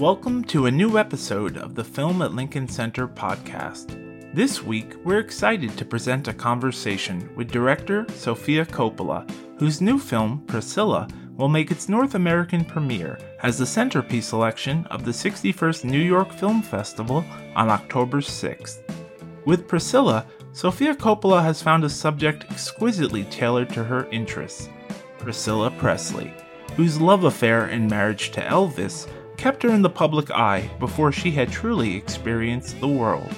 Welcome to a new episode of the Film at Lincoln Center podcast. This week, we're excited to present a conversation with director Sofia Coppola, whose new film, Priscilla, will make its North American premiere as the centerpiece selection of the 61st New York Film Festival on October 6th. With Priscilla, Sofia Coppola has found a subject exquisitely tailored to her interests Priscilla Presley, whose love affair and marriage to Elvis kept her in the public eye before she had truly experienced the world.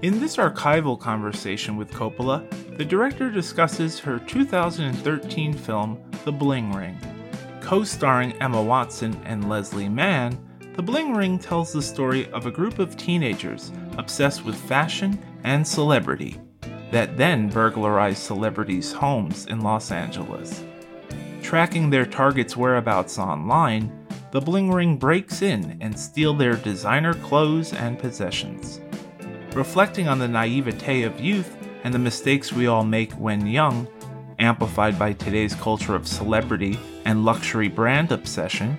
In this archival conversation with Coppola, the director discusses her 2013 film, The Bling Ring. Co starring Emma Watson and Leslie Mann, The Bling Ring tells the story of a group of teenagers obsessed with fashion and celebrity that then burglarize celebrities' homes in Los Angeles. Tracking their targets' whereabouts online, the Bling Ring breaks in and steal their designer clothes and possessions. Reflecting on the naivete of youth and the mistakes we all make when young, amplified by today's culture of celebrity and luxury brand obsession,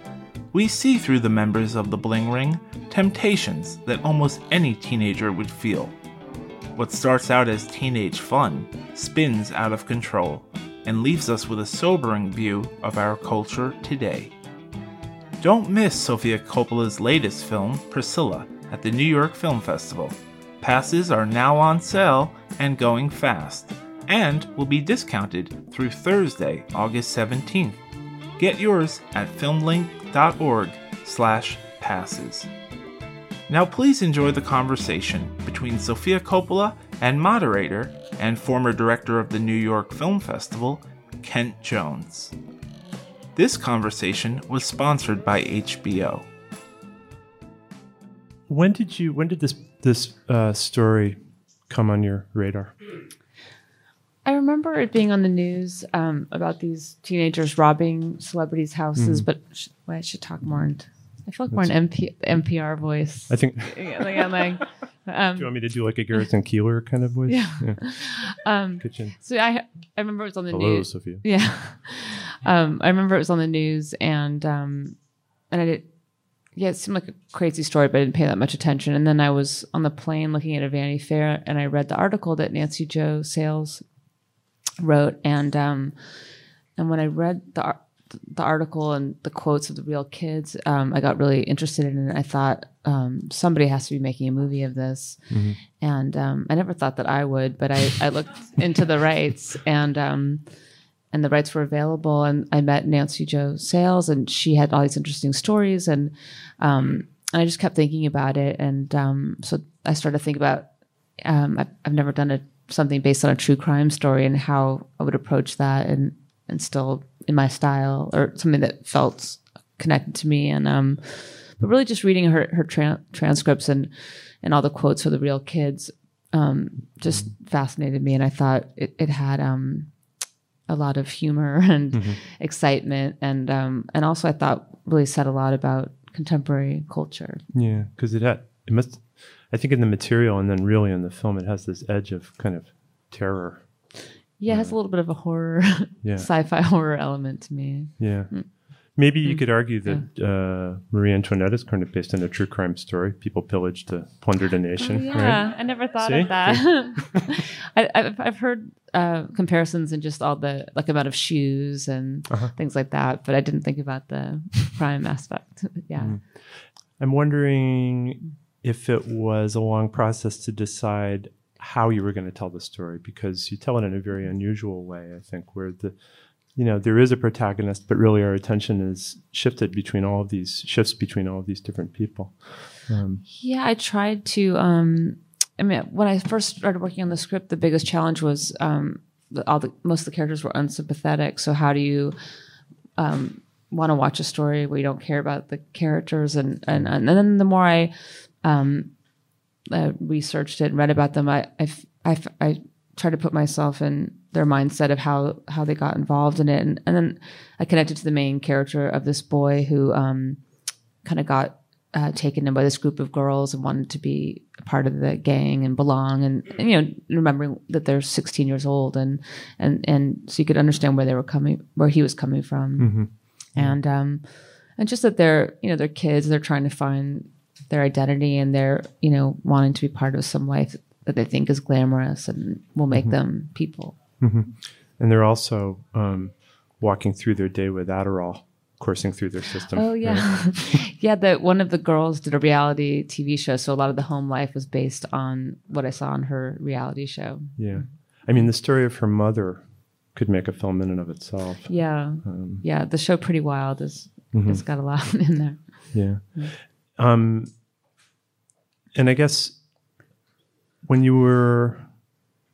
we see through the members of the Bling Ring temptations that almost any teenager would feel. What starts out as teenage fun spins out of control and leaves us with a sobering view of our culture today. Don't miss Sofia Coppola's latest film, Priscilla, at the New York Film Festival. Passes are now on sale and going fast, and will be discounted through Thursday, August 17th. Get yours at filmlinc.org/passes. Now please enjoy the conversation between Sofia Coppola and moderator and former director of the New York Film Festival, Kent Jones. This conversation was sponsored by HBO. When did you? When did this this uh, story come on your radar? I remember it being on the news um, about these teenagers robbing celebrities' houses, Mhm. but sh- well, I should talk more. Into, I feel like more an MP, NPR voice. I think. Yeah, like I'm like, um, Do you want me to do like a Garrison Keillor kind of voice? Yeah. um, Kitchen. so I I remember it was on the Hello, news. Sofia. Yeah. Um, I remember it was on the news and um, and I did yeah, it seemed like a crazy story, but I didn't pay that much attention. And then I was on the plane looking at a Vanity Fair and I read the article that Nancy Jo Sales wrote and um and when I read the the article and the quotes of the real kids, um, I got really interested in it. I thought um, somebody has to be making a movie of this, Mhm. and um, I never thought that I would. But I, I looked into the rights, and um, and the rights were available. And I met Nancy Jo Sales, and she had all these interesting stories, and um, and I just kept thinking about it. And um, so I started to think about um, I've, I've never done a something based on a true crime story and how I would approach that, and and still in my style or something that felt connected to me. And um, but really just reading her her tran transcripts and and all the quotes for the real kids um, just fascinated me, and I thought it, it had um, a lot of humor and Mhm. excitement, and um, and also I thought really said a lot about contemporary culture. Yeah, because it had it must. I think in the material and then really in the film, it has this edge of kind of terror. Yeah, it has a little bit of a horror, Yeah. sci-fi horror element to me. Yeah. Maybe you Mm. could argue that uh, Marie Antoinette is kind of based on a true crime story. People pillaged, uh, plundered a nation, Oh, yeah, right? I never thought See? of that. I, I've, I've heard uh, comparisons in just all the like amount of shoes and Uh-huh. things like that, but I didn't think about the crime aspect. yeah. Mm. I'm wondering if it was a long process to decide how you were going to tell the story because you tell it in a very unusual way, I think, where the you know there is a protagonist, but really our attention is shifted between all of these shifts between all of these different people. Um, Yeah, I tried to. Um, I mean, when I first started working on the script, the biggest challenge was um, all the most of the characters were unsympathetic. So how do you um, want to watch a story where you don't care about the characters? And and and then the more I um, uh, researched it and read about them, I, I, I tried to put myself in their mindset of how how they got involved in it, and and then I connected to the main character of this boy who um, kind of got uh, taken in by this group of girls and wanted to be a part of the gang and belong and, and you know remembering that they're 16 years old and and and so you could understand where they were coming where he was coming from. Mhm. and um and just that they're you know they're kids they're trying to find their identity and they're you know wanting to be part of some life that they think is glamorous and will make them people And they're also um, walking through their day with Adderall coursing through their system. oh right? yeah yeah that one of the girls did a reality tv show so a lot of the home life was based on what i saw on her reality show Yeah. I mean, the story of her mother could make a film in and of itself. yeah Um, yeah the show pretty wild is mhm. it's got a lot in there Yeah. Um, and I guess when you were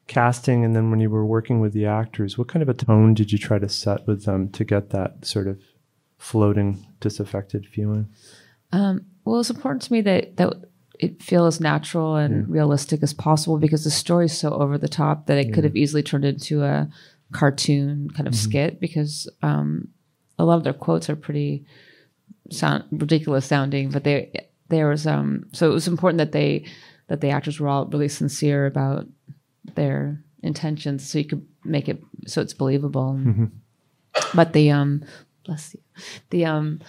casting and then when you were working with the actors, what kind of a tone did you try to set with them to get that sort of floating, disaffected feeling? Um, well, it's important to me that that it feel as natural and realistic as possible because the story is so over the top that it could have easily turned into a cartoon kind of skit because um, a lot of their quotes are pretty sound ridiculous sounding, but they there was um so it was important that they that the actors were all really sincere about their intentions so you could make it so it's believable. But the um bless you. The um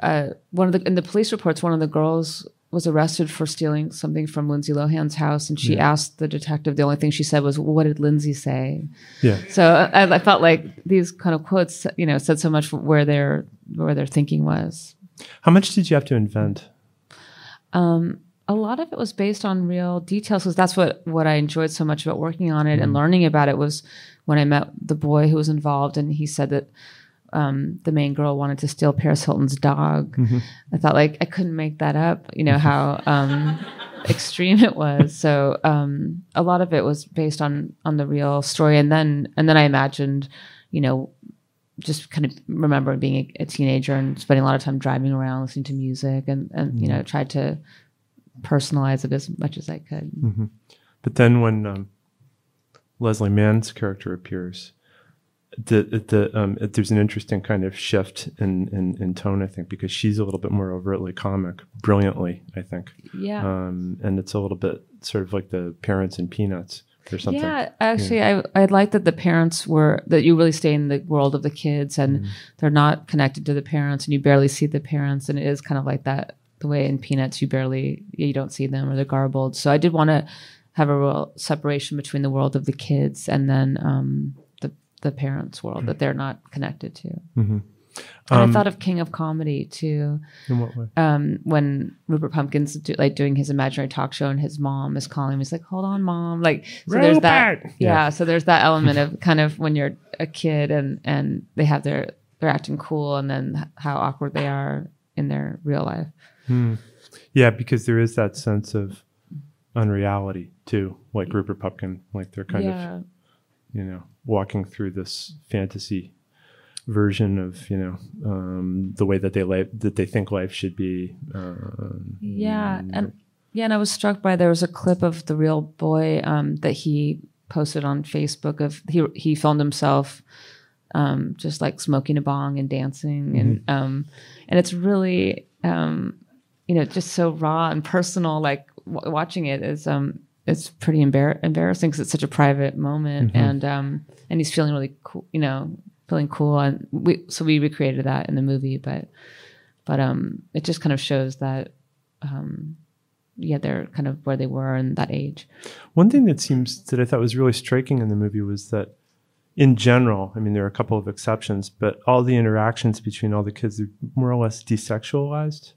uh, one of the in the police reports, one of the girls was arrested for stealing something from Lindsay Lohan's house, and she asked the detective. The only thing she said was, well, "What did Lindsay say?" Yeah. So I, I felt like these kind of quotes, you know, said so much where their where their thinking was. How much did you have to invent? Um, a lot of it was based on real details because that's what what I enjoyed so much about working on it and mm-hmm. learning about it was when I met the boy who was involved and he said that um, the main girl wanted to steal Paris Hilton's dog. I thought like I couldn't make that up. You know how um, extreme it was. So um, a lot of it was based on on the real story, and then and then I imagined, you know, just kind of remember being a, a teenager and spending a lot of time driving around listening to music and and you know tried to personalize it as much as I could. But then when um, Leslie Mann's character appears, the the um, it, there's an interesting kind of shift in, in in tone, I think, because she's a little bit more overtly comic, brilliantly, I think, Yeah. um, and it's a little bit sort of like the parents in Peanuts or something. Yeah, actually, I I like that the parents were that you really stay in the world of the kids and they're not connected to the parents and you barely see the parents and it is kind of like that the way in Peanuts you barely you don't see them or they're garbled. So I did want to have a real separation between the world of the kids and then um, the parents' world that mm-hmm. they're not connected to. Mm-hmm. And I um, thought of King of Comedy too In what way? um, when Rupert Pupkin's do, like doing his imaginary talk show and his mom is calling him, he's like, "Hold on, mom!" Like, so there's that. Yeah. Yeah. so there's that element of kind of when you're a kid and and they have their they're acting cool, and then how awkward they are in their real life. Hmm. Yeah, because there is that sense of unreality too, like Rupert Pupkin, like they're kind yeah, of you know walking through this fantasy version of you know um, the way that they life that they think life should be. Um, yeah, and yeah, and I was struck by there was a clip of the real boy um, that he posted on Facebook of he he filmed himself um, just like smoking a bong and dancing and um, and it's really um, you know just so raw and personal. Like w- watching it is um it's pretty embar- embarrassing because it's such a private moment and um and he's feeling really cool, you know, feeling cool and we so we recreated that in the movie, but but um it just kind of shows that um yeah they're kind of where they were in that age. One thing that seems that I thought was really striking in the movie was that, in general, I mean, there are a couple of exceptions, but all the interactions between all the kids are more or less desexualized.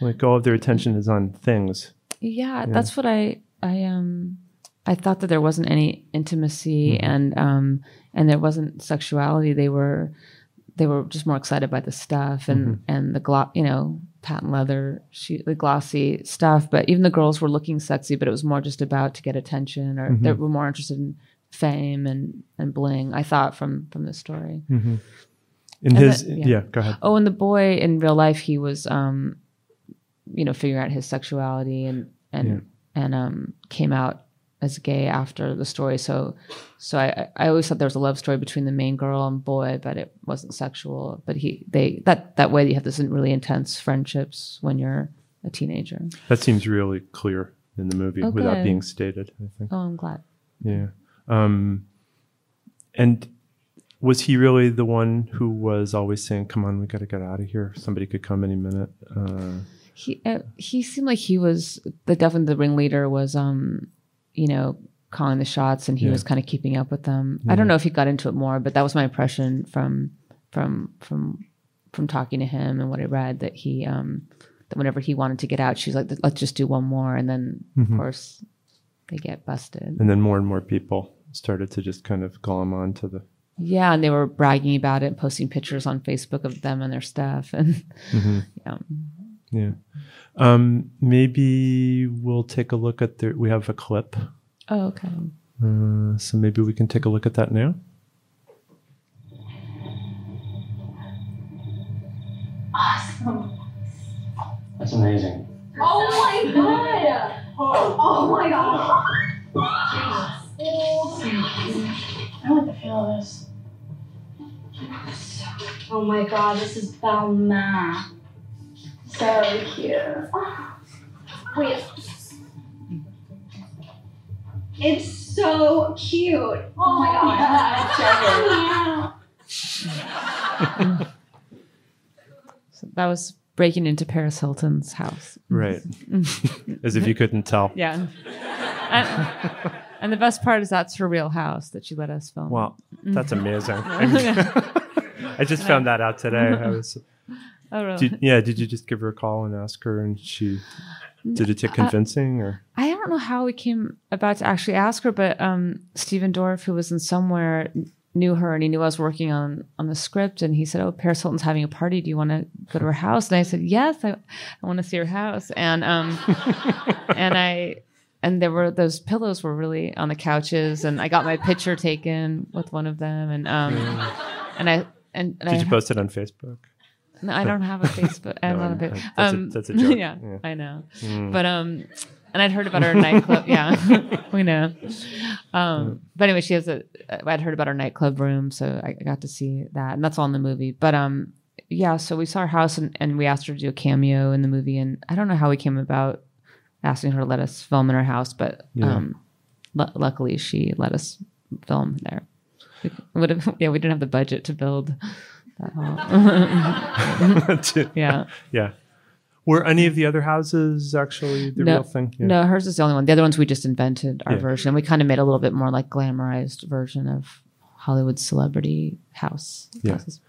Like all of their attention is on things. Yeah, that's what I I um I thought that there wasn't any intimacy and um and there wasn't sexuality. They were they were just more excited by the stuff and and the glo- you know patent leather she, the glossy stuff. But even the girls were looking sexy, but it was more just about to get attention or they were more interested in fame and and bling. I thought from from the story. In And his, yeah. yeah. go ahead. Oh, and the boy in real life, he was, um, you know, figuring out his sexuality and and and um, came out as gay after the story. So, so I I always thought there was a love story between the main girl and boy, but it wasn't sexual. But he they that that way you have this really intense friendships when you're a teenager. That seems really clear in the movie without Okay. being stated. I think. Oh, I'm glad. Yeah. Um, and was he really the one who was always saying, "Come on, we got to get out of here. Somebody could come any minute." Uh, he uh, he seemed like he was the definitely the ringleader was um you know calling the shots and he Yeah. was kind of keeping up with them. I don't know if he got into it more, but that was my impression from from from from talking to him and what I read that he um that whenever he wanted to get out, she's like, let's just do one more, and then of course they get busted. and then more and more people started to just kind of glom on to the. Yeah, and they were bragging about it, posting pictures on Facebook of them and their stuff, and yeah. Yeah. Um, maybe we'll take a look at the. We have a clip, Oh, okay. uh, so maybe we can take a look at that now. Awesome. That's amazing. Oh my god! Oh my god! I like the feel of this. Oh my god, this is Belma. So cute. Oh, wait. It's so cute. Oh my god. So that was breaking into Paris Hilton's house. Right. As if you couldn't tell. Yeah. and, and the best part is that's her real house that she let us film. Wow, that's amazing. I just found that out today. I was, oh, really? did, yeah. Did you just give her a call and ask her, and she did it take convincing, or I don't know how we came about to actually ask her, but um, Stephen Dorff, who was in somewhere, knew her and he knew I was working on on the script, and he said, "Oh, Paris Hilton's having a party. Do you want to go to her house?" And I said, "Yes, I, I want to see her house." And um, and I and there were those pillows were really on the couches, and I got my picture taken with one of them, and um, and I and, and did I, you post it on Facebook? No, I don't have a Facebook. I'm No, not a I- fa- that's a- um, that's a joke. yeah, Yeah. I know. Mm. But um, and I'd heard about her nightclub. yeah, we know. Um, but anyway, she has a. I'd heard about her nightclub room, so I got to see that, and that's all in the movie. But um, yeah, so we saw her house, and, and we asked her to do a cameo in the movie, and I don't know how we came about asking her to let us film in her house, but Yeah. um, lu- luckily she let us film there. We would have, yeah, we didn't have the budget to build. yeah. yeah. Were any of the other houses actually the No, real thing? Yeah. No, hers is the only one. The other ones we just invented our Yeah. version. We kind of made a little bit more like glamorized version of Hollywood celebrity house. Yeah. houses.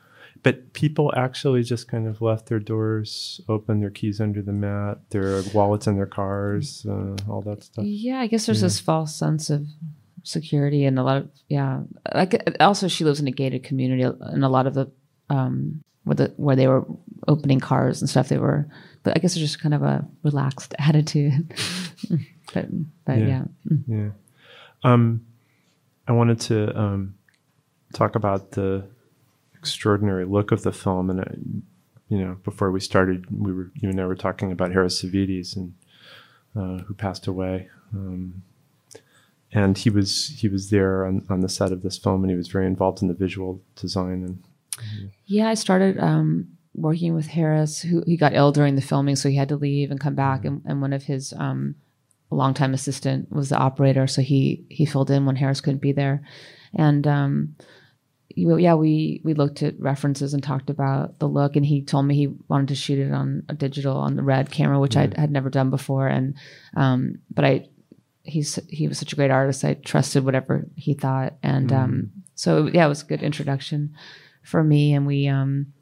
But people actually just kind of left their doors open, their keys under the mat, their wallets in their cars, uh, all that stuff. Yeah, I guess there's Yeah. this false sense of security and a lot of yeah. Like also, she lives in a gated community, and a lot of the um where the where they were opening cars and stuff, they were. But I guess it's just kind of a relaxed attitude. but but Yeah. yeah. Yeah. Um, I wanted to um, talk about the extraordinary look of the film, and uh, you know, before we started, we were you and I were talking about Harris Savides, and uh, who passed away. Um, and he was he was there on, on the set of this film, and he was very involved in the visual design. And Yeah, I started um, working with Harris, who he got ill during the filming, so he had to leave and come back. And, and one of his um, longtime assistant was the operator, so he he filled in when Harris couldn't be there. And um, yeah, we we looked at references and talked about the look, and he told me he wanted to shoot it on a digital on the red camera, which I had never done before. And um, but I he's he was such a great artist. I trusted whatever he thought, and um, so yeah, it was a good introduction for me. And we, um,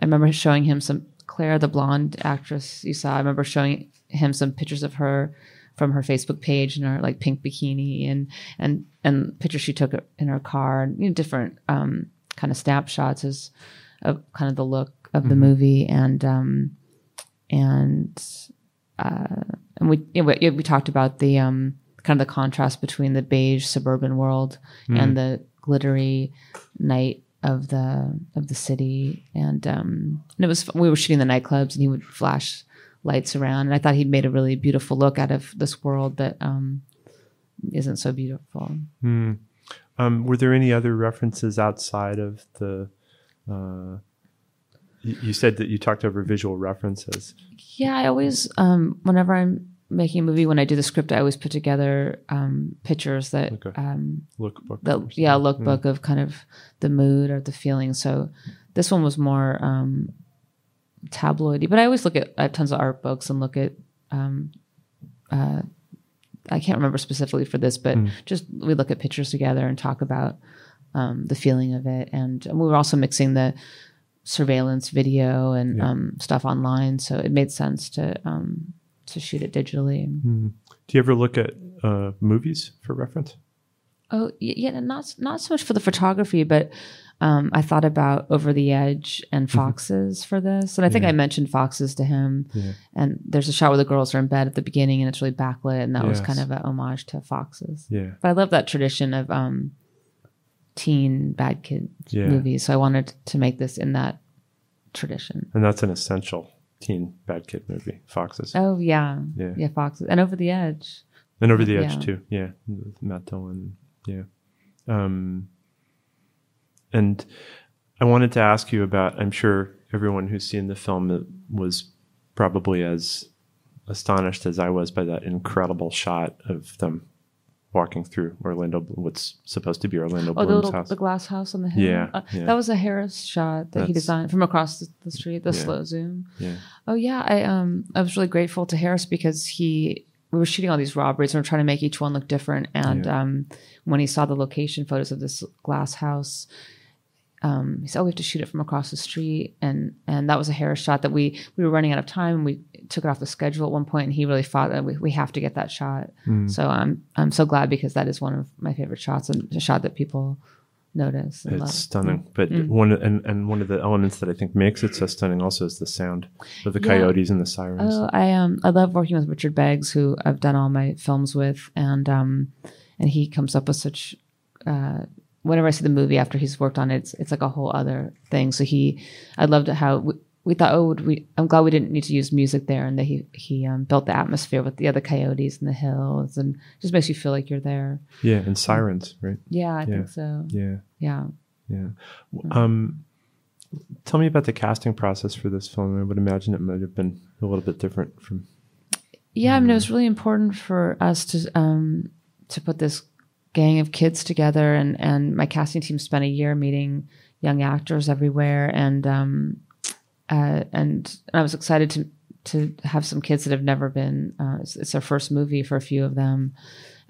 I remember showing him some Claire, the blonde actress you saw. I remember showing him some pictures of her from her Facebook page in her like pink bikini and and and pictures she took in her car and you know, different um, kind of snapshots as of kind of the look of the movie and um, and uh, and we, you know, we we talked about the um, kind of the contrast between the beige suburban world and the glittery night of the of the city and um and it was we were shooting the nightclubs and he would flash lights around and I thought he'd made a really beautiful look out of this world that um isn't so beautiful. Hmm. Um, were there any other references outside of the? Uh, you, you said that you talked over visual references. Yeah, I always, um, whenever I'm making a movie, when I do the script, I always put together um, pictures that Okay. um, Lookbook. the yeah lookbook of kind of the mood or the feeling. So this one was more um, tabloidy, but I always look at I have tons of art books and look at. Um, uh, I can't remember specifically for this, but just we look at pictures together and talk about um, the feeling of it, and, we were also mixing the surveillance video and Yeah. um, stuff online, so it made sense to um, to shoot it digitally. Hmm. Do you ever look at uh, movies for reference? Oh, yeah, not not so much for the photography, but um, I thought about Over the Edge and Foxes for this, and I think Mm-hmm. Yeah. I mentioned Foxes to him. Yeah. And there's a shot where the girls are in bed at the beginning, and it's really backlit, and that was kind of an homage to Foxes. Yeah. But I love that tradition of um, teen bad kid Yeah. movies, so I wanted to make this in that tradition. And that's an essential teen bad kid movie, Foxes. Oh yeah, Yeah. yeah, Foxes, and Over the Edge. And Over the Edge Yeah. too. Yeah. With Matt Dillon. Yeah. Um, and I wanted to ask you about, I'm sure everyone who's seen the film was probably as astonished as I was by that incredible shot of them walking through Orlando, what's supposed to be Orlando Oh, the Bloom's little house. the glass house on the hill. Yeah, Uh, yeah. that was a Harris shot that he designed from across the, the street. The Yeah. slow zoom. yeah. Oh yeah, I um I was really grateful to Harris because he we were shooting all these robberies and we are trying to make each one look different. And Yeah. um when he saw the location photos of this glass house, um he said, "Oh, we have to shoot it from across the street." And and that was a Harris shot that we we were running out of time. and We took it off the schedule at one point, and he really fought that we, we have to get that shot. Mm. So I'm I'm so glad because that is one of my favorite shots and a shot that people notice. It's love. stunning, but Mm. one and and one of the elements that I think makes it so stunning also is the sound of the Yeah. coyotes and the sirens. Oh, I um I love working with Richard Beggs, who I've done all my films with, and um and he comes up with such uh whenever I see the movie after he's worked on it, it's it's like a whole other thing. So he, I loved how we, we thought, oh, would we? I'm glad we didn't need to use music there, and that he he um, built the atmosphere with the other coyotes and the hills, and just makes you feel like you're there. yeah, and sirens, right? Yeah, I Yeah. think so. Yeah, Yeah. yeah. Um, tell me about the casting process for this film. I would imagine it might have been a little bit different from. Yeah, I mean, it was really important for us to um, to put this gang of kids together, and and my casting team spent a year meeting young actors everywhere, and um, uh, and, and I was excited to to have some kids that have never been. Uh, it's, it's their first movie for a few of them,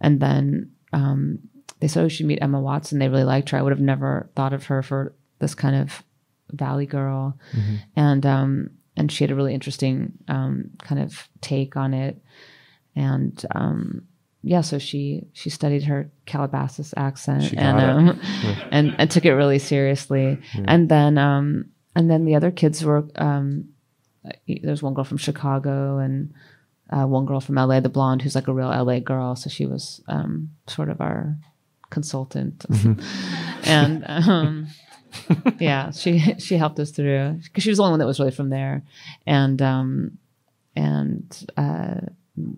and then um, they said, "Oh, you should meet Emma Watson." They really liked her. I would have never thought of her for this kind of Valley girl, and um, and she had a really interesting um, kind of take on it, and um, yeah, so she she studied her Calabasas accent and um, and and took it really seriously, and then um, and then the other kids were um, there's one girl from Chicago and. Uh, one girl from LA, the blonde, who's like a real LA girl. So she was um, sort of our consultant, and um, yeah, she she helped us through because she was the only one that was really from there, and um, and uh,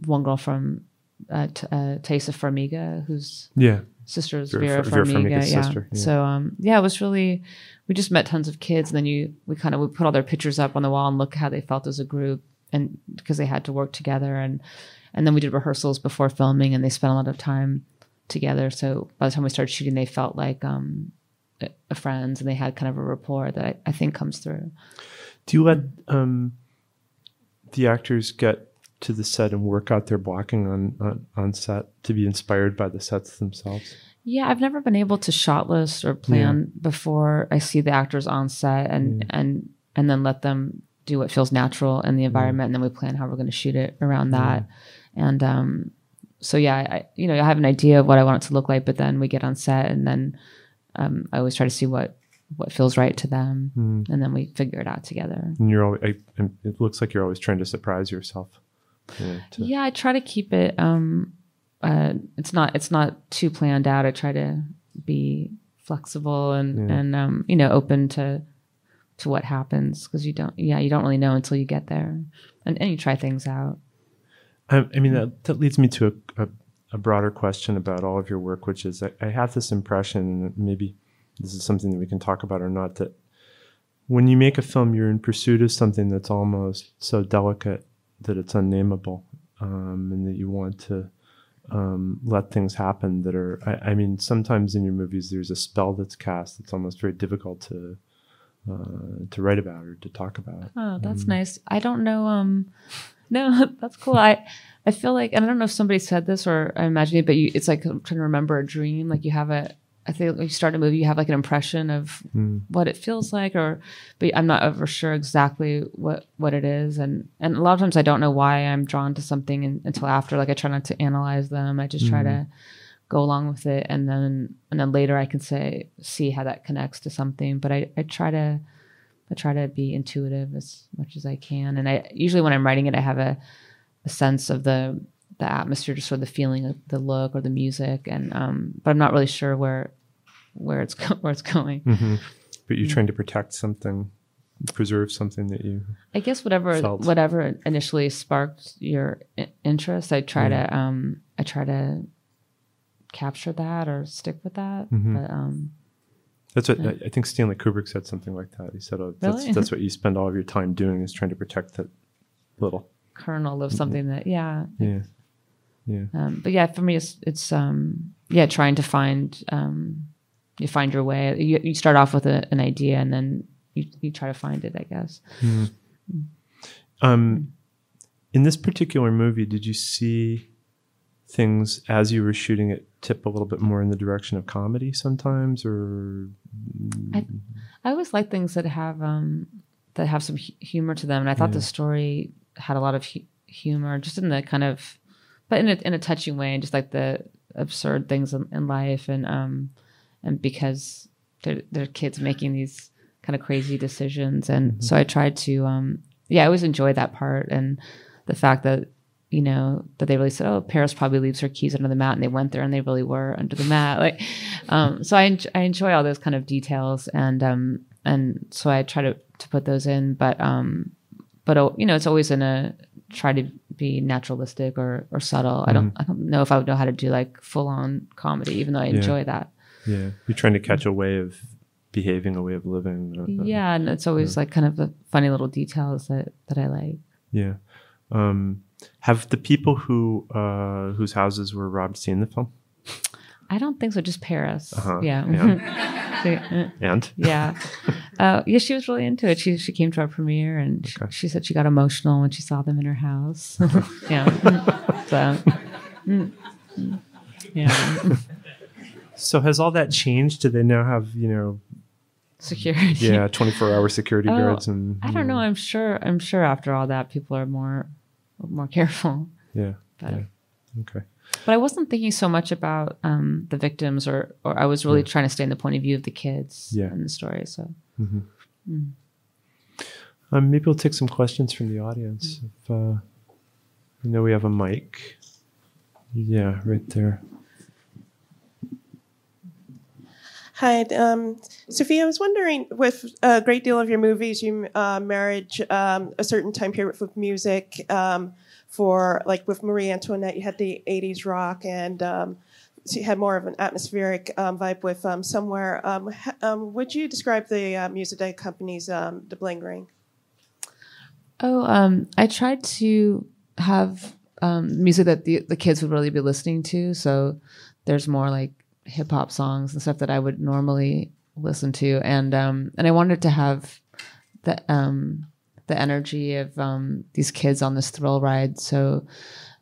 one girl from uh, T- uh, Taissa Farmiga, whose Yeah, sister is Vera Vera, Far- Vera Farmiga. Yeah. sister, yeah. So um, yeah, it was really. We just met tons of kids, and then you we kind of we put all their pictures up on the wall and look how they felt as a group, and because they had to work together, and and then we did rehearsals before filming, and they spent a lot of time together. So by the time we started shooting, they felt like um, a- a friends, and they had kind of a rapport that I, I think comes through. Do you let um, the actors get to the set and work out their blocking on, on, on set to be inspired by the sets themselves? Yeah, I've never been able to shot list or plan before I see the actors on set and and and then let them do what feels natural in the environment, and then we plan how we're going to shoot it around that. And um, so yeah, I you know I have an idea of what I want it to look like, but then we get on set, and then um, I always try to see what what feels right to them, and then we figure it out together. And you're always, I, it looks like you're always trying to surprise yourself. Yeah, to- Yeah, I try to keep it. Um, uh, it's not it's not too planned out. I try to be flexible and Yeah. and um, you know open to to what happens because you don't yeah you don't really know until you get there and, and you try things out. I, I mean, that, that leads me to a, a, a broader question about all of your work, which is I, I have this impression, and maybe this is something that we can talk about or not, that when you make a film, you're in pursuit of something that's almost so delicate that it's unnameable. um, and that you want to um, let things happen that are. I, I mean, sometimes in your movies, there's a spell that's cast that's almost very difficult to uh, to write about or to talk about. Oh, that's nice. I don't know. Um, no, that's cool. I I feel like, and I don't know if somebody said this or I imagine it, but you, it's like I'm trying to remember a dream. Like you have a, I think when you start a movie, you have like an impression of hmm. what it feels like, or, but I'm not ever sure exactly what what it is, and and a lot of times I don't know why I'm drawn to something in, until after. Like I try not to analyze them. I just try to hmm. go along with it, and then and then later I can say see how that connects to something. But I I try to. I try to be intuitive as much as I can, and I usually when I'm writing it, I have a, a sense of the the atmosphere, just sort of the feeling of the look or the music, and um, but I'm not really sure where where it's go- where it's going. Mm-hmm. But you're trying to protect something, preserve something that you. I guess whatever Felt. whatever initially sparked your I- interest, I try to um, I try to capture that or stick with that. Mm-hmm. But um, That's what I, I think Stanley Kubrick said something like that. He said, "Oh, that's Really? that's what you spend all of your time doing is trying to protect that little." kernel of something that yeah Yeah, yeah. um, but yeah for me it's it's um yeah trying to find um you find your way. You, you start off with a, an idea and then you, you try to find it i guess. Um, in this particular movie, did you see things as you were shooting it tip a little bit more in the direction of comedy sometimes, or? I, I always like things that have um that have some humor to them. And i thought Yeah. the story had a lot of hu- humor just in the kind of but in a, in a touching way and just like the absurd things in, in life and um and because they're, they're kids making these kind of crazy decisions. And so i tried to um yeah i always enjoyed that part and the fact that you know that they really said oh paris probably leaves her keys under the mat and they went there and they really were under the mat. Like um so i, en- I enjoy all those kind of details and um and so i try to to put those in. But um but uh, you know it's always in a try to be naturalistic or or subtle. I don't i don't know if i would know how to do like full on comedy even though i enjoy that. Yeah, you're trying to catch a way of behaving, a way of living. uh, yeah and it's always like kind of the funny little details that that i like. Yeah. Um, have the people who uh, whose houses were robbed seen the film? i don't think so just paris. Uh-huh, yeah So, uh, And? yeah. Uh, yeah she was really into it. She she came to our premiere and she, Okay. she said she got emotional when she saw them in her house. Yeah. So mm, mm, yeah. So has all that changed? Do they now have you know security. Yeah 24 hour security Oh, guards and i don't know. i'm sure i'm sure after all that people are more more careful. Yeah but yeah. Okay but i wasn't thinking so much about um the victims or or i was really trying to stay in the point of view of the kids Yeah. in the story so Um, maybe we'll take some questions from the audience. If, uh, I know we have a mic. Yeah, right there. Hi, um, Sofia. I was wondering, with a great deal of your movies, you uh, marriage um, a certain time period with music. Um, for like with Marie Antoinette, you had the '80s rock, and um, so you had more of an atmospheric um, vibe with um, somewhere. Um, um, would you describe the uh, music that accompanies um, the Bling Ring? Oh, I tried to have music that the, the kids would really be listening to. So there's more like hip hop songs and stuff that I would normally listen to, and and I wanted to have the um, the energy of um, these kids on this thrill ride. So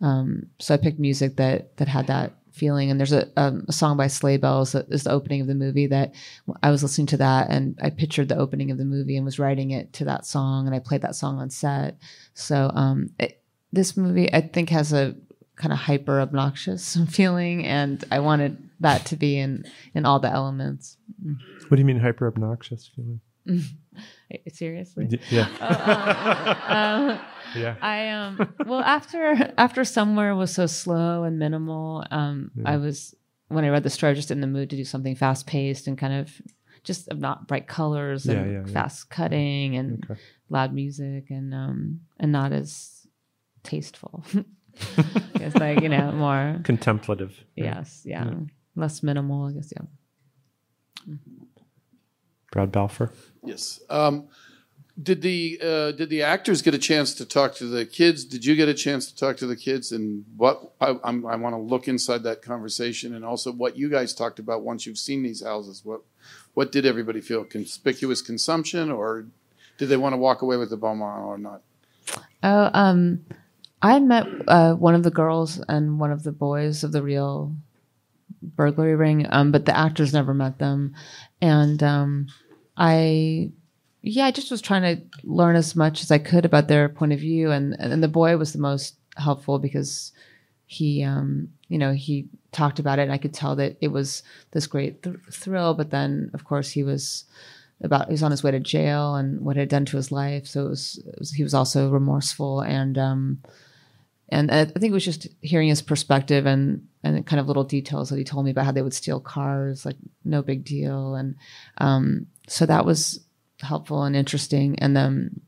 um, so I picked music that that had that feeling. And there's a, um, a song by Sleigh Bells that is the opening of the movie that I was listening to that and I pictured the opening of the movie and was writing it to that song and I played that song on set. So um, it, this movie I think has a kind of hyper obnoxious feeling and I wanted that to be in in all the elements. What do you mean hyper obnoxious feeling? Seriously. Yeah. Um, yeah. I um well after after somewhere was so slow and minimal, um I was when I read the story I was just in the mood to do something fast paced and kind of just of not bright colors and Yeah, yeah, yeah. fast cutting and Okay. loud music and um and not as tasteful. it's like, you know, more Contemplative. yes, yeah. Less minimal, I guess, yeah. Brad Balfour. Yes. Um, Did the uh, did the actors get a chance to talk to the kids? Did you get a chance to talk to the kids? And what I, I'm, I want to look inside that conversation, and also what you guys talked about once you've seen these houses. What what did everybody feel? Conspicuous consumption, or did they want to walk away with the Beaumont or not? Oh, um, I met uh, one of the girls and one of the boys of the real burglary ring, um, but the actors never met them, and um, I yeah, I just was trying to learn as much as I could about their point of view, and and the boy was the most helpful because he, um, you know, he talked about it, and I could tell that it was this great th- thrill. But then, of course, he was about he was on his way to jail and what it had done to his life. So it was, it was he was also remorseful, and um, and I think it was just hearing his perspective and and kind of little details that he told me about how they would steal cars, like no big deal, and um, so that was helpful and interesting. And then,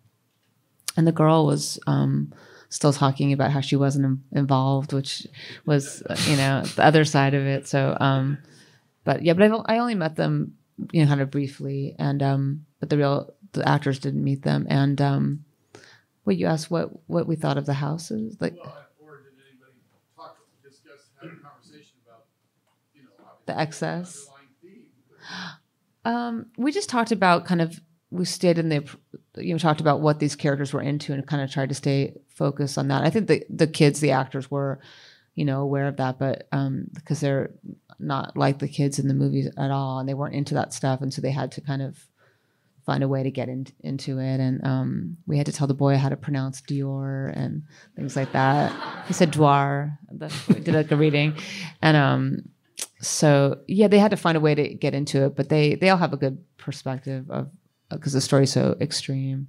and the girl was um, still talking about how she wasn't involved, which was, you know, the other side of it. So, um, but yeah, but I, I only met them, you know, kind of briefly. And, um, but the real, the actors didn't meet them. And, um, what you asked what, what we thought of the houses, like or did anybody talk, discuss, have a conversation about, you know, the excess. Um, we just talked about kind of we stayed in the you know talked about what these characters were into and kind of tried to stay focused on that. I think the the kids, the actors were, you know, aware of that, but um, because they're not like the kids in the movies at all, and they weren't into that stuff, and so they had to kind of find a way to get in, into it. And um, we had to tell the boy how to pronounce Dior and things like that. He said Dwar. We did like a reading, and um, so yeah, they had to find a way to get into it. But they they all have a good perspective of because the story's so extreme.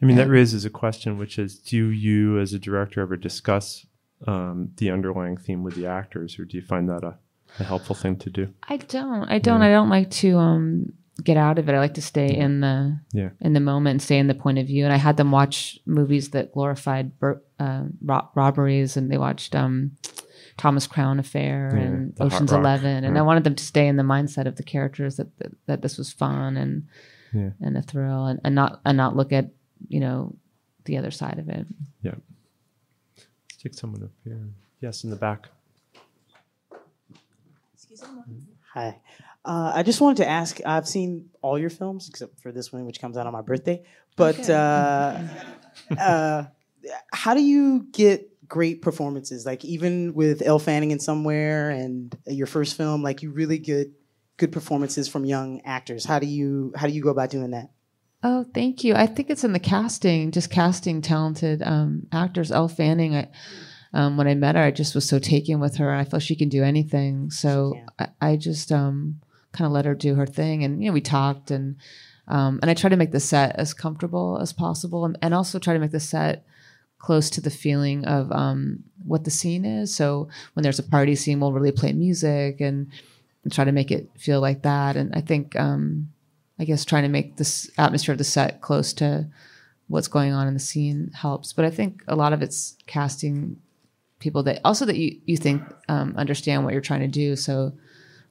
I mean, that raises a question, which is do you, as a director, ever discuss um, the underlying theme with the actors, or do you find that a, a helpful thing to do? I don't. I don't. I don't like to um, get out of it. I like to stay in the Yeah. in the moment and stay in the point of view. And I had them watch movies that glorified bur- uh, ro- robberies, and they watched um, Thomas Crown Affair Yeah, and Ocean's Eleven, and yeah. I wanted them to stay in the mindset of the characters that that, that this was fun and Yeah. and a thrill, and, and not and not look at you know the other side of it. Yeah. Let's take someone up here. Yes, in the back. Excuse me. Hi. Uh, I just wanted to ask I've seen all your films except for this one, which comes out on my birthday. But Okay. uh, uh, how do you get great performances? Like, even with Elle Fanning in Somewhere and your first film, like, you really get good performances from young actors. How do you how do you go about doing that? Oh, thank you. I think it's in the casting, just casting talented um, actors. Elle Fanning, I, um, when I met her, I just was so taken with her. I feel she can do anything. So I, I just um, kind of let her do her thing. And, you know, we talked and, um, and I try to make the set as comfortable as possible and, and also try to make the set close to the feeling of um, what the scene is. So when there's a party scene, we'll really play music and, and try to make it feel like that. And I think, um, I guess trying to make this atmosphere of the set close to what's going on in the scene helps. But I think a lot of it's casting people that also that you you think um, understand what you're trying to do. So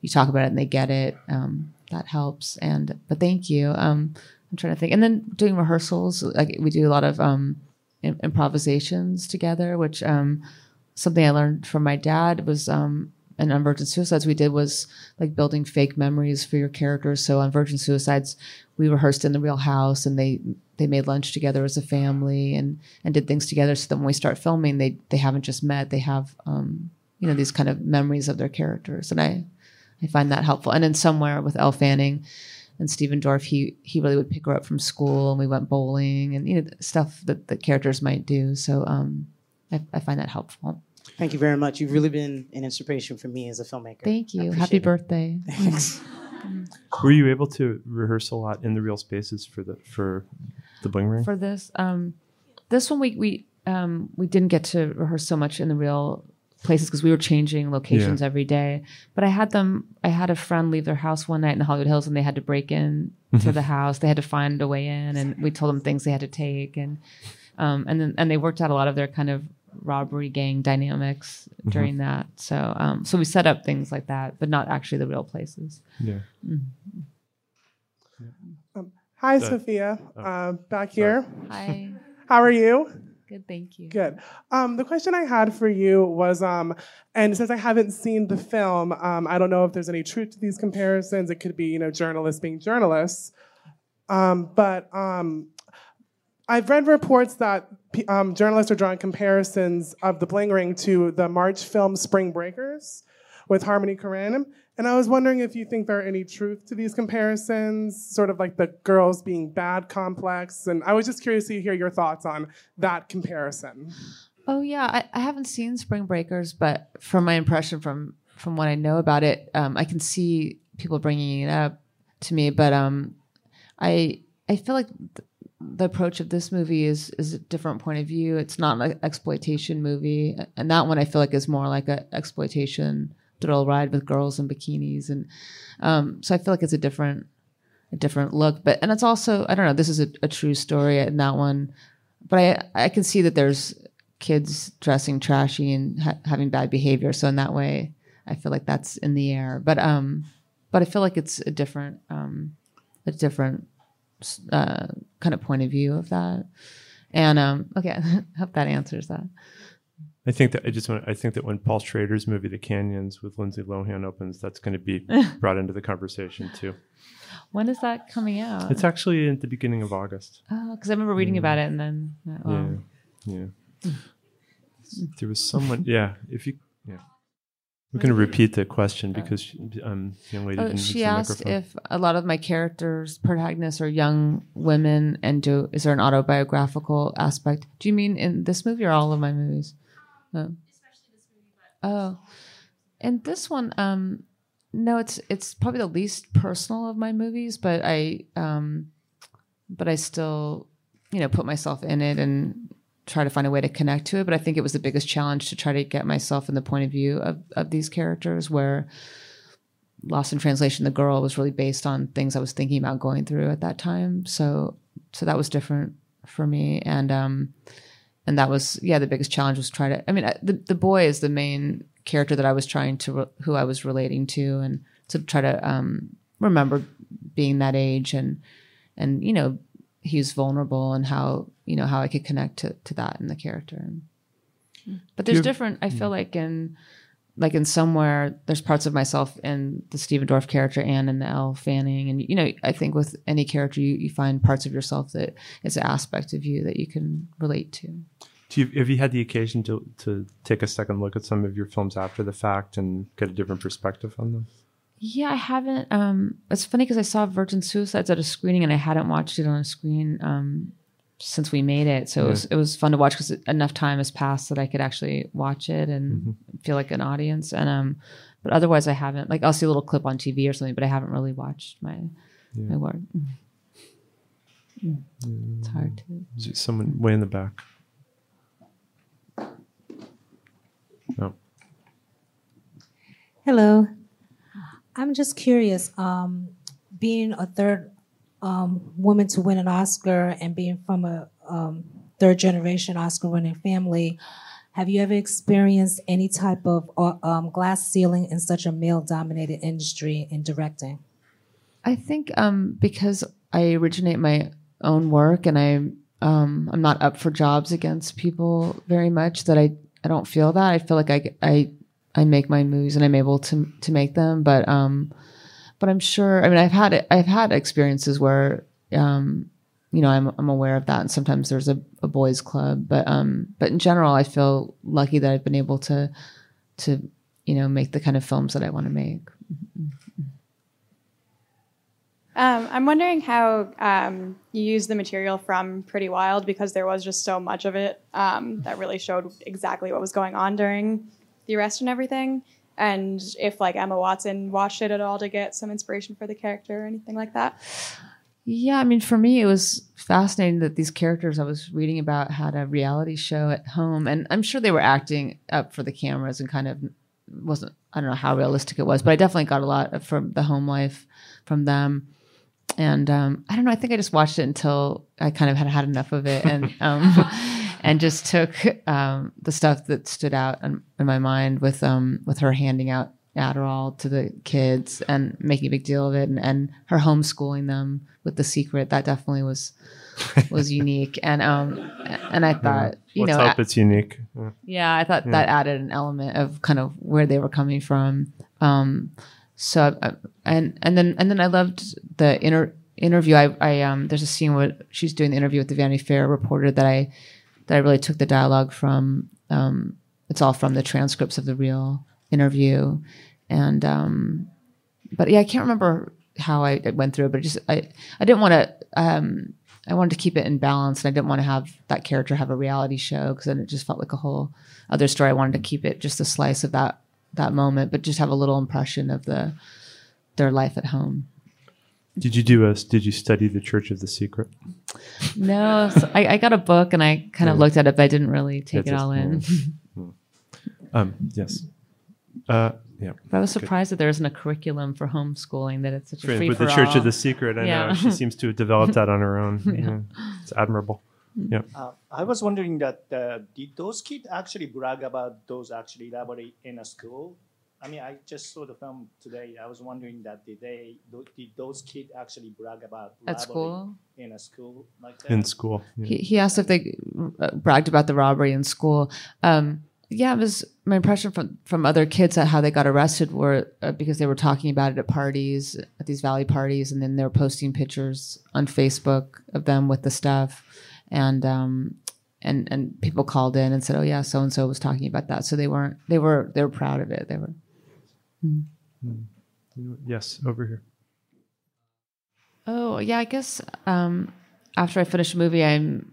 you talk about it and they get it. Um, that helps. And but thank you. Um, I'm trying to think. And then doing rehearsals, like we do a lot of um, improvisations together, which um, something I learned from my dad was um, and on Virgin Suicides we did was like building fake memories for your characters. So on Virgin Suicides, we rehearsed in the real house and they they made lunch together as a family and and did things together so that when we start filming they they haven't just met, they have um, you know, these kind of memories of their characters. And I I find that helpful. And then somewhere with Elle Fanning and Stephen Dorff, he he really would pick her up from school and we went bowling and you know stuff that the characters might do. So um I, I find that helpful. Thank you very much. You've really been an inspiration for me as a filmmaker. Thank you. Happy it. birthday. Thanks. Were you able to rehearse a lot in the real spaces for the for the bling ring? for this. Um, this one we we um, we didn't get to rehearse so much in the real places because we were changing locations Yeah. every day. But I had them. I had a friend leave their house one night in the Hollywood Hills, and they had to break in to the house. They had to find a way in, and we told them things they had to take, and um, and then and they worked out a lot of their kind of robbery gang dynamics during that. So um, so we set up things like that, but not actually the real places. yeah. Hi, Uh, Sofia. oh, Uh, back here. Hi. How are you? Good, thank you. Good. Um, the question I had for you was, um, and since I haven't seen the film, um, I don't know if there's any truth to these comparisons. It could be, you know, journalists being journalists. Um, but um, I've read reports that um, journalists are drawing comparisons of the Bling Ring to the March film Spring Breakers with Harmony Korine. And I was wondering if you think there are any truth to these comparisons, sort of like the girls being bad complex. And I was just curious to hear your thoughts on that comparison. Oh yeah, I, I haven't seen Spring Breakers, but from my impression from from what I know about it, um, I can see people bringing it up to me. But um, I I feel like th- the approach of this movie is is a different point of view. It's not an exploitation movie, and that one I feel like is more like an exploitation thrill ride with girls in bikinis, and um, so I feel like it's a different a different look. But and it's also I don't know. This is a, a true story in that one, but I I can see that there's kids dressing trashy and ha- having bad behavior. So in that way, I feel like that's in the air. But um, but I feel like it's a different um, a different uh, kind of point of view of that. And um, okay, I hope that answers that. I think that I just want. I think that when Paul Schrader's movie *The Canyons* with Lindsay Lohan opens, that's going to be brought into the conversation too. When is that coming out? It's actually at the beginning of August. Oh, because I remember reading about it and then. well, Yeah, yeah. There was someone. Yeah, if you. Yeah, we're going to repeat the question because she- um, the young lady Oh, she the asked if a lot of my characters, protagonists, are young women, and do is there an autobiographical aspect? Do you mean in this movie or all of my movies? Oh, oh. and this one, um, no, it's it's probably the least personal of my movies, but I, um, but I still, you know, put myself in it and try to find a way to connect to it. But I think it was the biggest challenge to try to get myself in the point of view of of these characters where Lost in Translation, the girl was really based on things I was thinking about going through at that time. So, so that was different for me, and um, and that was yeah, the biggest challenge was try to. I mean, uh, the the boy is the main character that I was trying to re- who I was relating to, and to try to um remember being that age and and you know he's vulnerable and how you know how I could connect to to that in the character. Hmm. But there's You- different. I feel hmm. like in like in somewhere there's parts of myself in the Stephen Dorff character and in the Elle Fanning and you know I think with any character you, you find parts of yourself that is an aspect of you that you can relate to. Do you, have you had the occasion to to take a second look at some of your films after the fact and get a different perspective on them? Yeah, I haven't. Um, it's funny because I saw Virgin Suicides at a screening and I hadn't watched it on a screen um, since we made it. So it was it was fun to watch because enough time has passed that I could actually watch it and feel like an audience. And um, but otherwise I haven't. Like I'll see a little clip on TV or something, but I haven't really watched my my work. Mm. It's hard to. Is it someone way in the back? No. Hello. I'm just curious, um, being a third um, woman to win an Oscar and being from a um, third generation Oscar winning family, have you ever experienced any type of uh, um, glass ceiling in such a male dominated industry in directing? I think um, because I originate my own work and I um, I'm not up for jobs against people very much that I, I don't feel that I feel like I, I I make my moves and I'm able to to make them but um but I'm sure I mean I've had I've had experiences where um you know I'm I'm aware of that and sometimes there's a, a boys club but um but in general I feel lucky that I've been able to to you know make the kind of films that I want to make. Um, I'm wondering how um, you use the material from Pretty Wild because there was just so much of it um, that really showed exactly what was going on during the arrest and everything. And if like Emma Watson watched it at all to get some inspiration for the character or anything like that. Yeah, I mean, for me, it was fascinating that these characters I was reading about had a reality show at home, and I'm sure they were acting up for the cameras and kind of wasn't. I don't know how realistic it was, but I definitely got a lot from the home life from them. And um, I don't know. I think I just watched it until I kind of had had enough of it, and um, and just took um, the stuff that stood out in, in my mind with um, with her handing out Adderall to the kids and making a big deal of it, and, and her homeschooling them with the secret. That definitely was was unique, and um, and I thought you Let's know hope it's unique. Yeah. yeah, I thought Yeah. that added an element of kind of where they were coming from. Um, so I, and and then and then I loved the inter- interview. I, I um there's a scene where she's doing the interview with the Vanity Fair reporter that I that I really took the dialogue from. Um, it's all from the transcripts of the real interview, and um, but yeah, I can't remember how I went through it, but just I I didn't want to um I wanted to keep it in balance, and I didn't want to have that character have a reality show because then it just felt like a whole other story. I wanted to keep it just a slice of that that moment, but just have a little impression of the their life at home. Did you do a? Did you study the Church of the Secret? No, so I, I got a book and I kind of Yeah. looked at it, but I didn't really take That's it all in. Um. Yes. Uh. Yeah. But I was Good. surprised that there isn't a curriculum for homeschooling. That it's such a Right, free With for the Church all. of the Secret, I Yeah. know she seems to have developed that on her own. Yeah. Yeah. It's admirable. Yeah. Uh, I was wondering that uh, did those kids actually brag about those actually elaborate in a school? I mean, I just saw the film today. I was wondering that did they did those kids actually brag about At robbery school? in a school like that? In school. Yeah. He, he asked if they uh, bragged about the robbery in school. Um, yeah, it was my impression from from other kids that how they got arrested were uh, because they were talking about it at parties, at these valley parties, and then they were posting pictures on Facebook of them with the stuff, and um, and and people called in and said, "Oh yeah, so and so was talking about that." So they weren't they were they were proud of it. They were. Yes, over here. Oh yeah, I guess um, after I finish a movie, I'm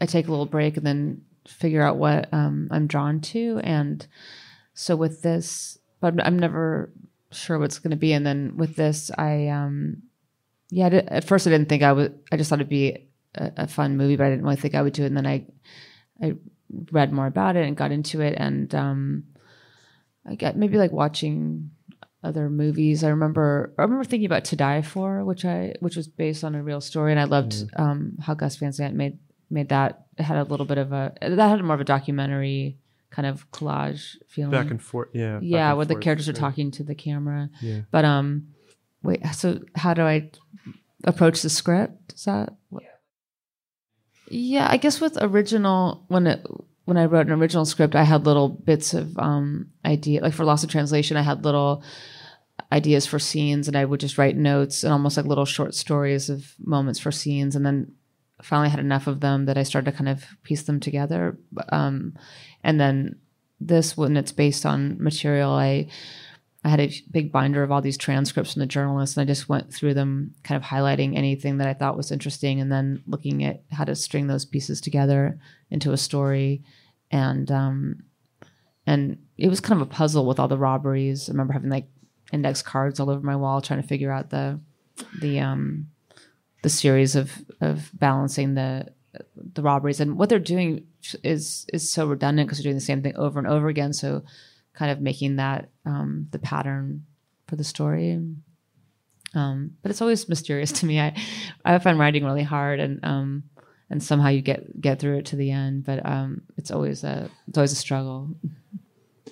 I take a little break and then figure out what um, I'm drawn to, and so with this, but I'm, never sure what's going to be. And then with this, I um, yeah, at first I didn't think I would. I just thought it'd be a, a fun movie, but I didn't really think I would do it. And then I I read more about it and got into it, and um, I get maybe like watching other movies. I remember I remember thinking about To Die For, which I which was based on a real story, and I loved um, how Gus Van Sant made made that. It had a little bit of a that had more of a documentary kind of collage feeling. Back and forth, yeah, Yeah, and where the forth, characters are talking to the camera. Yeah. But um, wait. So how do I approach the script? Is that? What? Yeah, I guess with original when it when I wrote an original script, I had little bits of um idea. Like for Loss of Translation, I had little ideas for scenes, and I would just write notes and almost like little short stories of moments for scenes, and then finally had enough of them that I started to kind of piece them together. Um, and then this, when it's based on material, I I had a big binder of all these transcripts from the journalists, and I just went through them, kind of highlighting anything that I thought was interesting, and then looking at how to string those pieces together into a story. And um, and it was kind of a puzzle with all the robberies. I remember having like index cards all over my wall, trying to figure out the the um, the series of of balancing the the robberies and what they're doing is is so redundant because they're doing the same thing over and over again. So kind of making that um, the pattern for the story. Um, but it's always mysterious to me. I I find writing really hard, and um, and somehow you get get through it to the end. But um, it's always a it's always a struggle.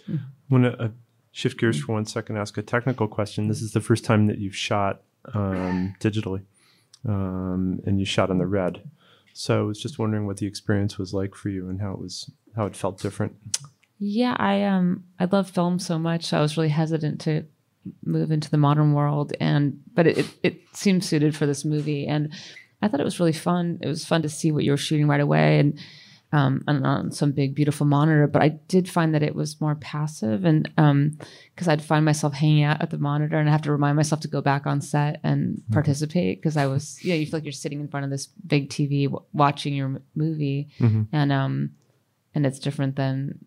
I want to uh, shift gears for one second, ask a technical question. This is the first time that you've shot um, digitally, um, and you shot on the red. So I was just wondering what the experience was like for you and how it was, how it felt different. Yeah, I um I love film so much. I was really hesitant to move into the modern world, and but it it, it seemed suited for this movie, and I thought it was really fun. It was fun to see what you were shooting right away, and um and on some big beautiful monitor. But I did find that it was more passive, and um because I'd find myself hanging out at the monitor, and I have to remind myself to go back on set and participate because I was yeah you feel like you're sitting in front of this big TV w- watching your m- movie, Mhm. and um and it's different than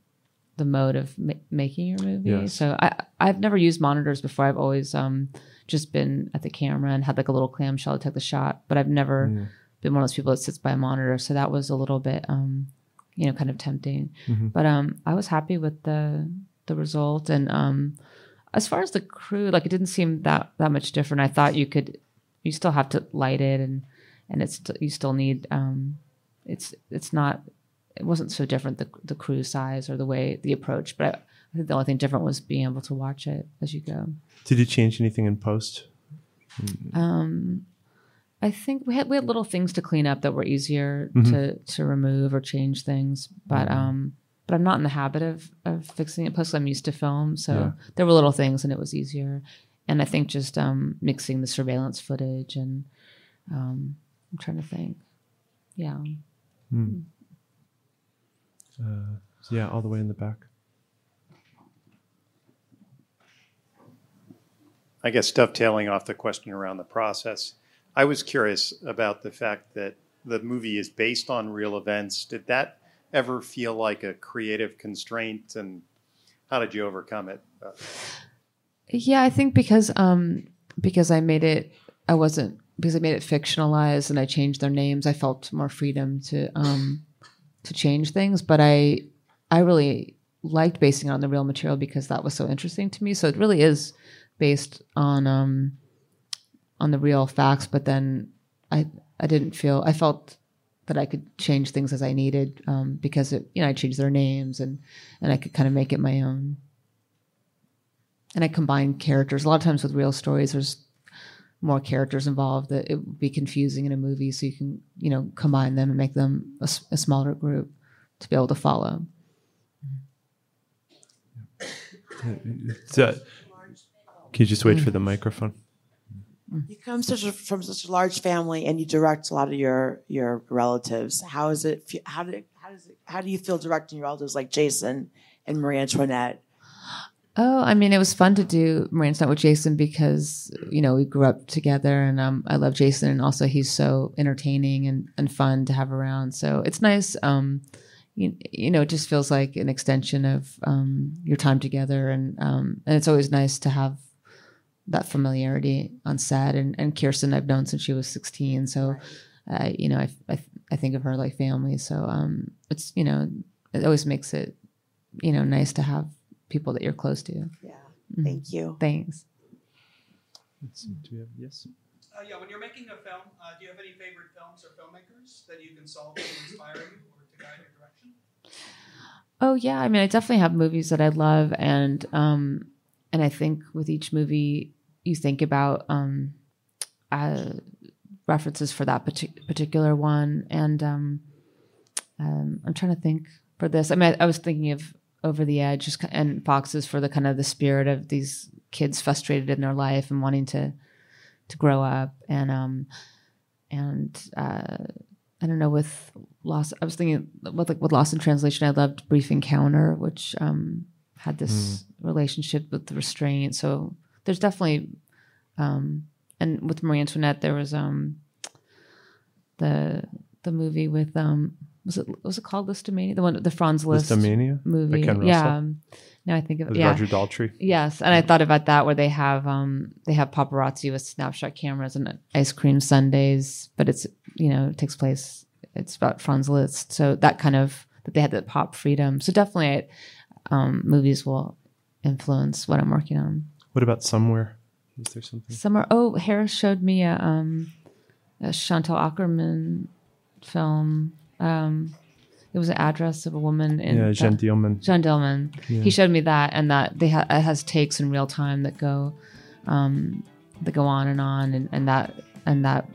the mode of ma- making your movie. Yes. So I I've never used monitors before. I've always um just been at the camera and had like a little clamshell to take the shot, but I've never Yeah. been one of those people that sits by a monitor. So that was a little bit um you know kind of tempting. Mhm. But um I was happy with the the result and um as far as the crew like it didn't seem that that much different. I thought you could you still have to light it and and it's you still need um it's it's not it wasn't so different the the crew size or the way the approach, but I, I think the only thing different was being able to watch it as you go. Did you change anything in post? Um, I think we had we had little things to clean up that were easier Mhm. to to remove or change things, but Mhm. um, but I'm not in the habit of of fixing it. Plus, I'm used to film, so Yeah. there were little things, and it was easier. And I think just um, mixing the surveillance footage and um, I'm trying to think, yeah. Hmm. Uh, yeah, all the way in the back. I guess dovetailing off the question around the process, I was curious about the fact that the movie is based on real events. Did that ever feel like a creative constraint, and how did you overcome it? Uh, Yeah, I think because um because I made it I wasn't because I made it fictionalized and I changed their names, I felt more freedom to um to change things. But I I really liked basing it on the real material because that was so interesting to me. So it really is based on um on the real facts, but then I I didn't feel I felt that I could change things as I needed um, because it, you know I changed their names and and I could kind of make it my own and I combine characters. A lot of times with real stories, there's more characters involved that it would be confusing in a movie. So you can, you know, combine them and make them a smaller group to be able to follow. So, can you just wait for the microphone? You come such a, from such a large family, and you direct a lot of your your relatives. How is it? How did how does it, how do you feel directing your relatives like Jason and Marie Antoinette? Oh, I mean, it was fun to do Marie Antoinette with Jason because you know we grew up together, and um, I love Jason, and also he's so entertaining and, and fun to have around. So it's nice. Um, you, you know, it just feels like an extension of um, your time together, and um, and it's always nice to have that familiarity on set. And and Kirsten, I've known since she was sixteen, so uh, you know, I, I I think of her like family. So um, it's you know, it always makes it you know nice to have people that you're close to. Yeah. Mhm. Thank you. Thanks. Let's see, do we have yes? Uh, yeah, when you're making a film, uh, do you have any favorite films or filmmakers that you can consult to inspire you or to guide your direction? Oh yeah, I mean, I definitely have movies that I love, and um, and I think with each movie, you think about um, uh, references for that partic- particular one, and um, um, I'm trying to think for this. I mean, I, I was thinking of Over the Edge, just, and Foxes for the kind of the spirit of these kids frustrated in their life and wanting to to grow up, and um, and uh, I don't know with loss I was thinking with like with Lost in Translation. I loved Brief Encounter, which um, had this relationship with the restraint. So there's definitely, um, and with Marie Antoinette, there was um, the the movie with um, was it was it called Lisztomania? The one the Franz Liszt Lisztomania? Movie. Ken Russell? Yeah. Now I think of it. yeah. Roger Daltrey? Yes, and I thought about that where they have um they have paparazzi with snapshot cameras and ice cream sundaes, but it's you know it takes place it's about Franz Liszt, so that kind of that they had the pop freedom. So definitely, um, movies will influence what I'm working on. What about somewhere? Is there something? Somewhere. Oh, Harris showed me a, um, a Chantal Akerman film. Um, it was an address of a woman in Yeah, Jeanne the- Dielman. Jeanne Dielman. Yeah. He showed me that, and that they ha- it has takes in real time that go, um, that go on and on, and, and that and that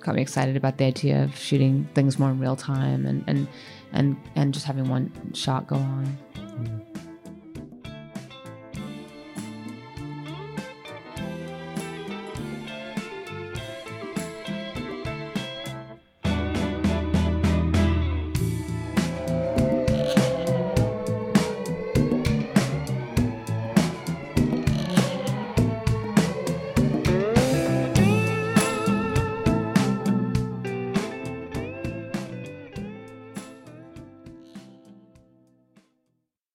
got me excited about the idea of shooting things more in real time, and and and and just having one shot go on.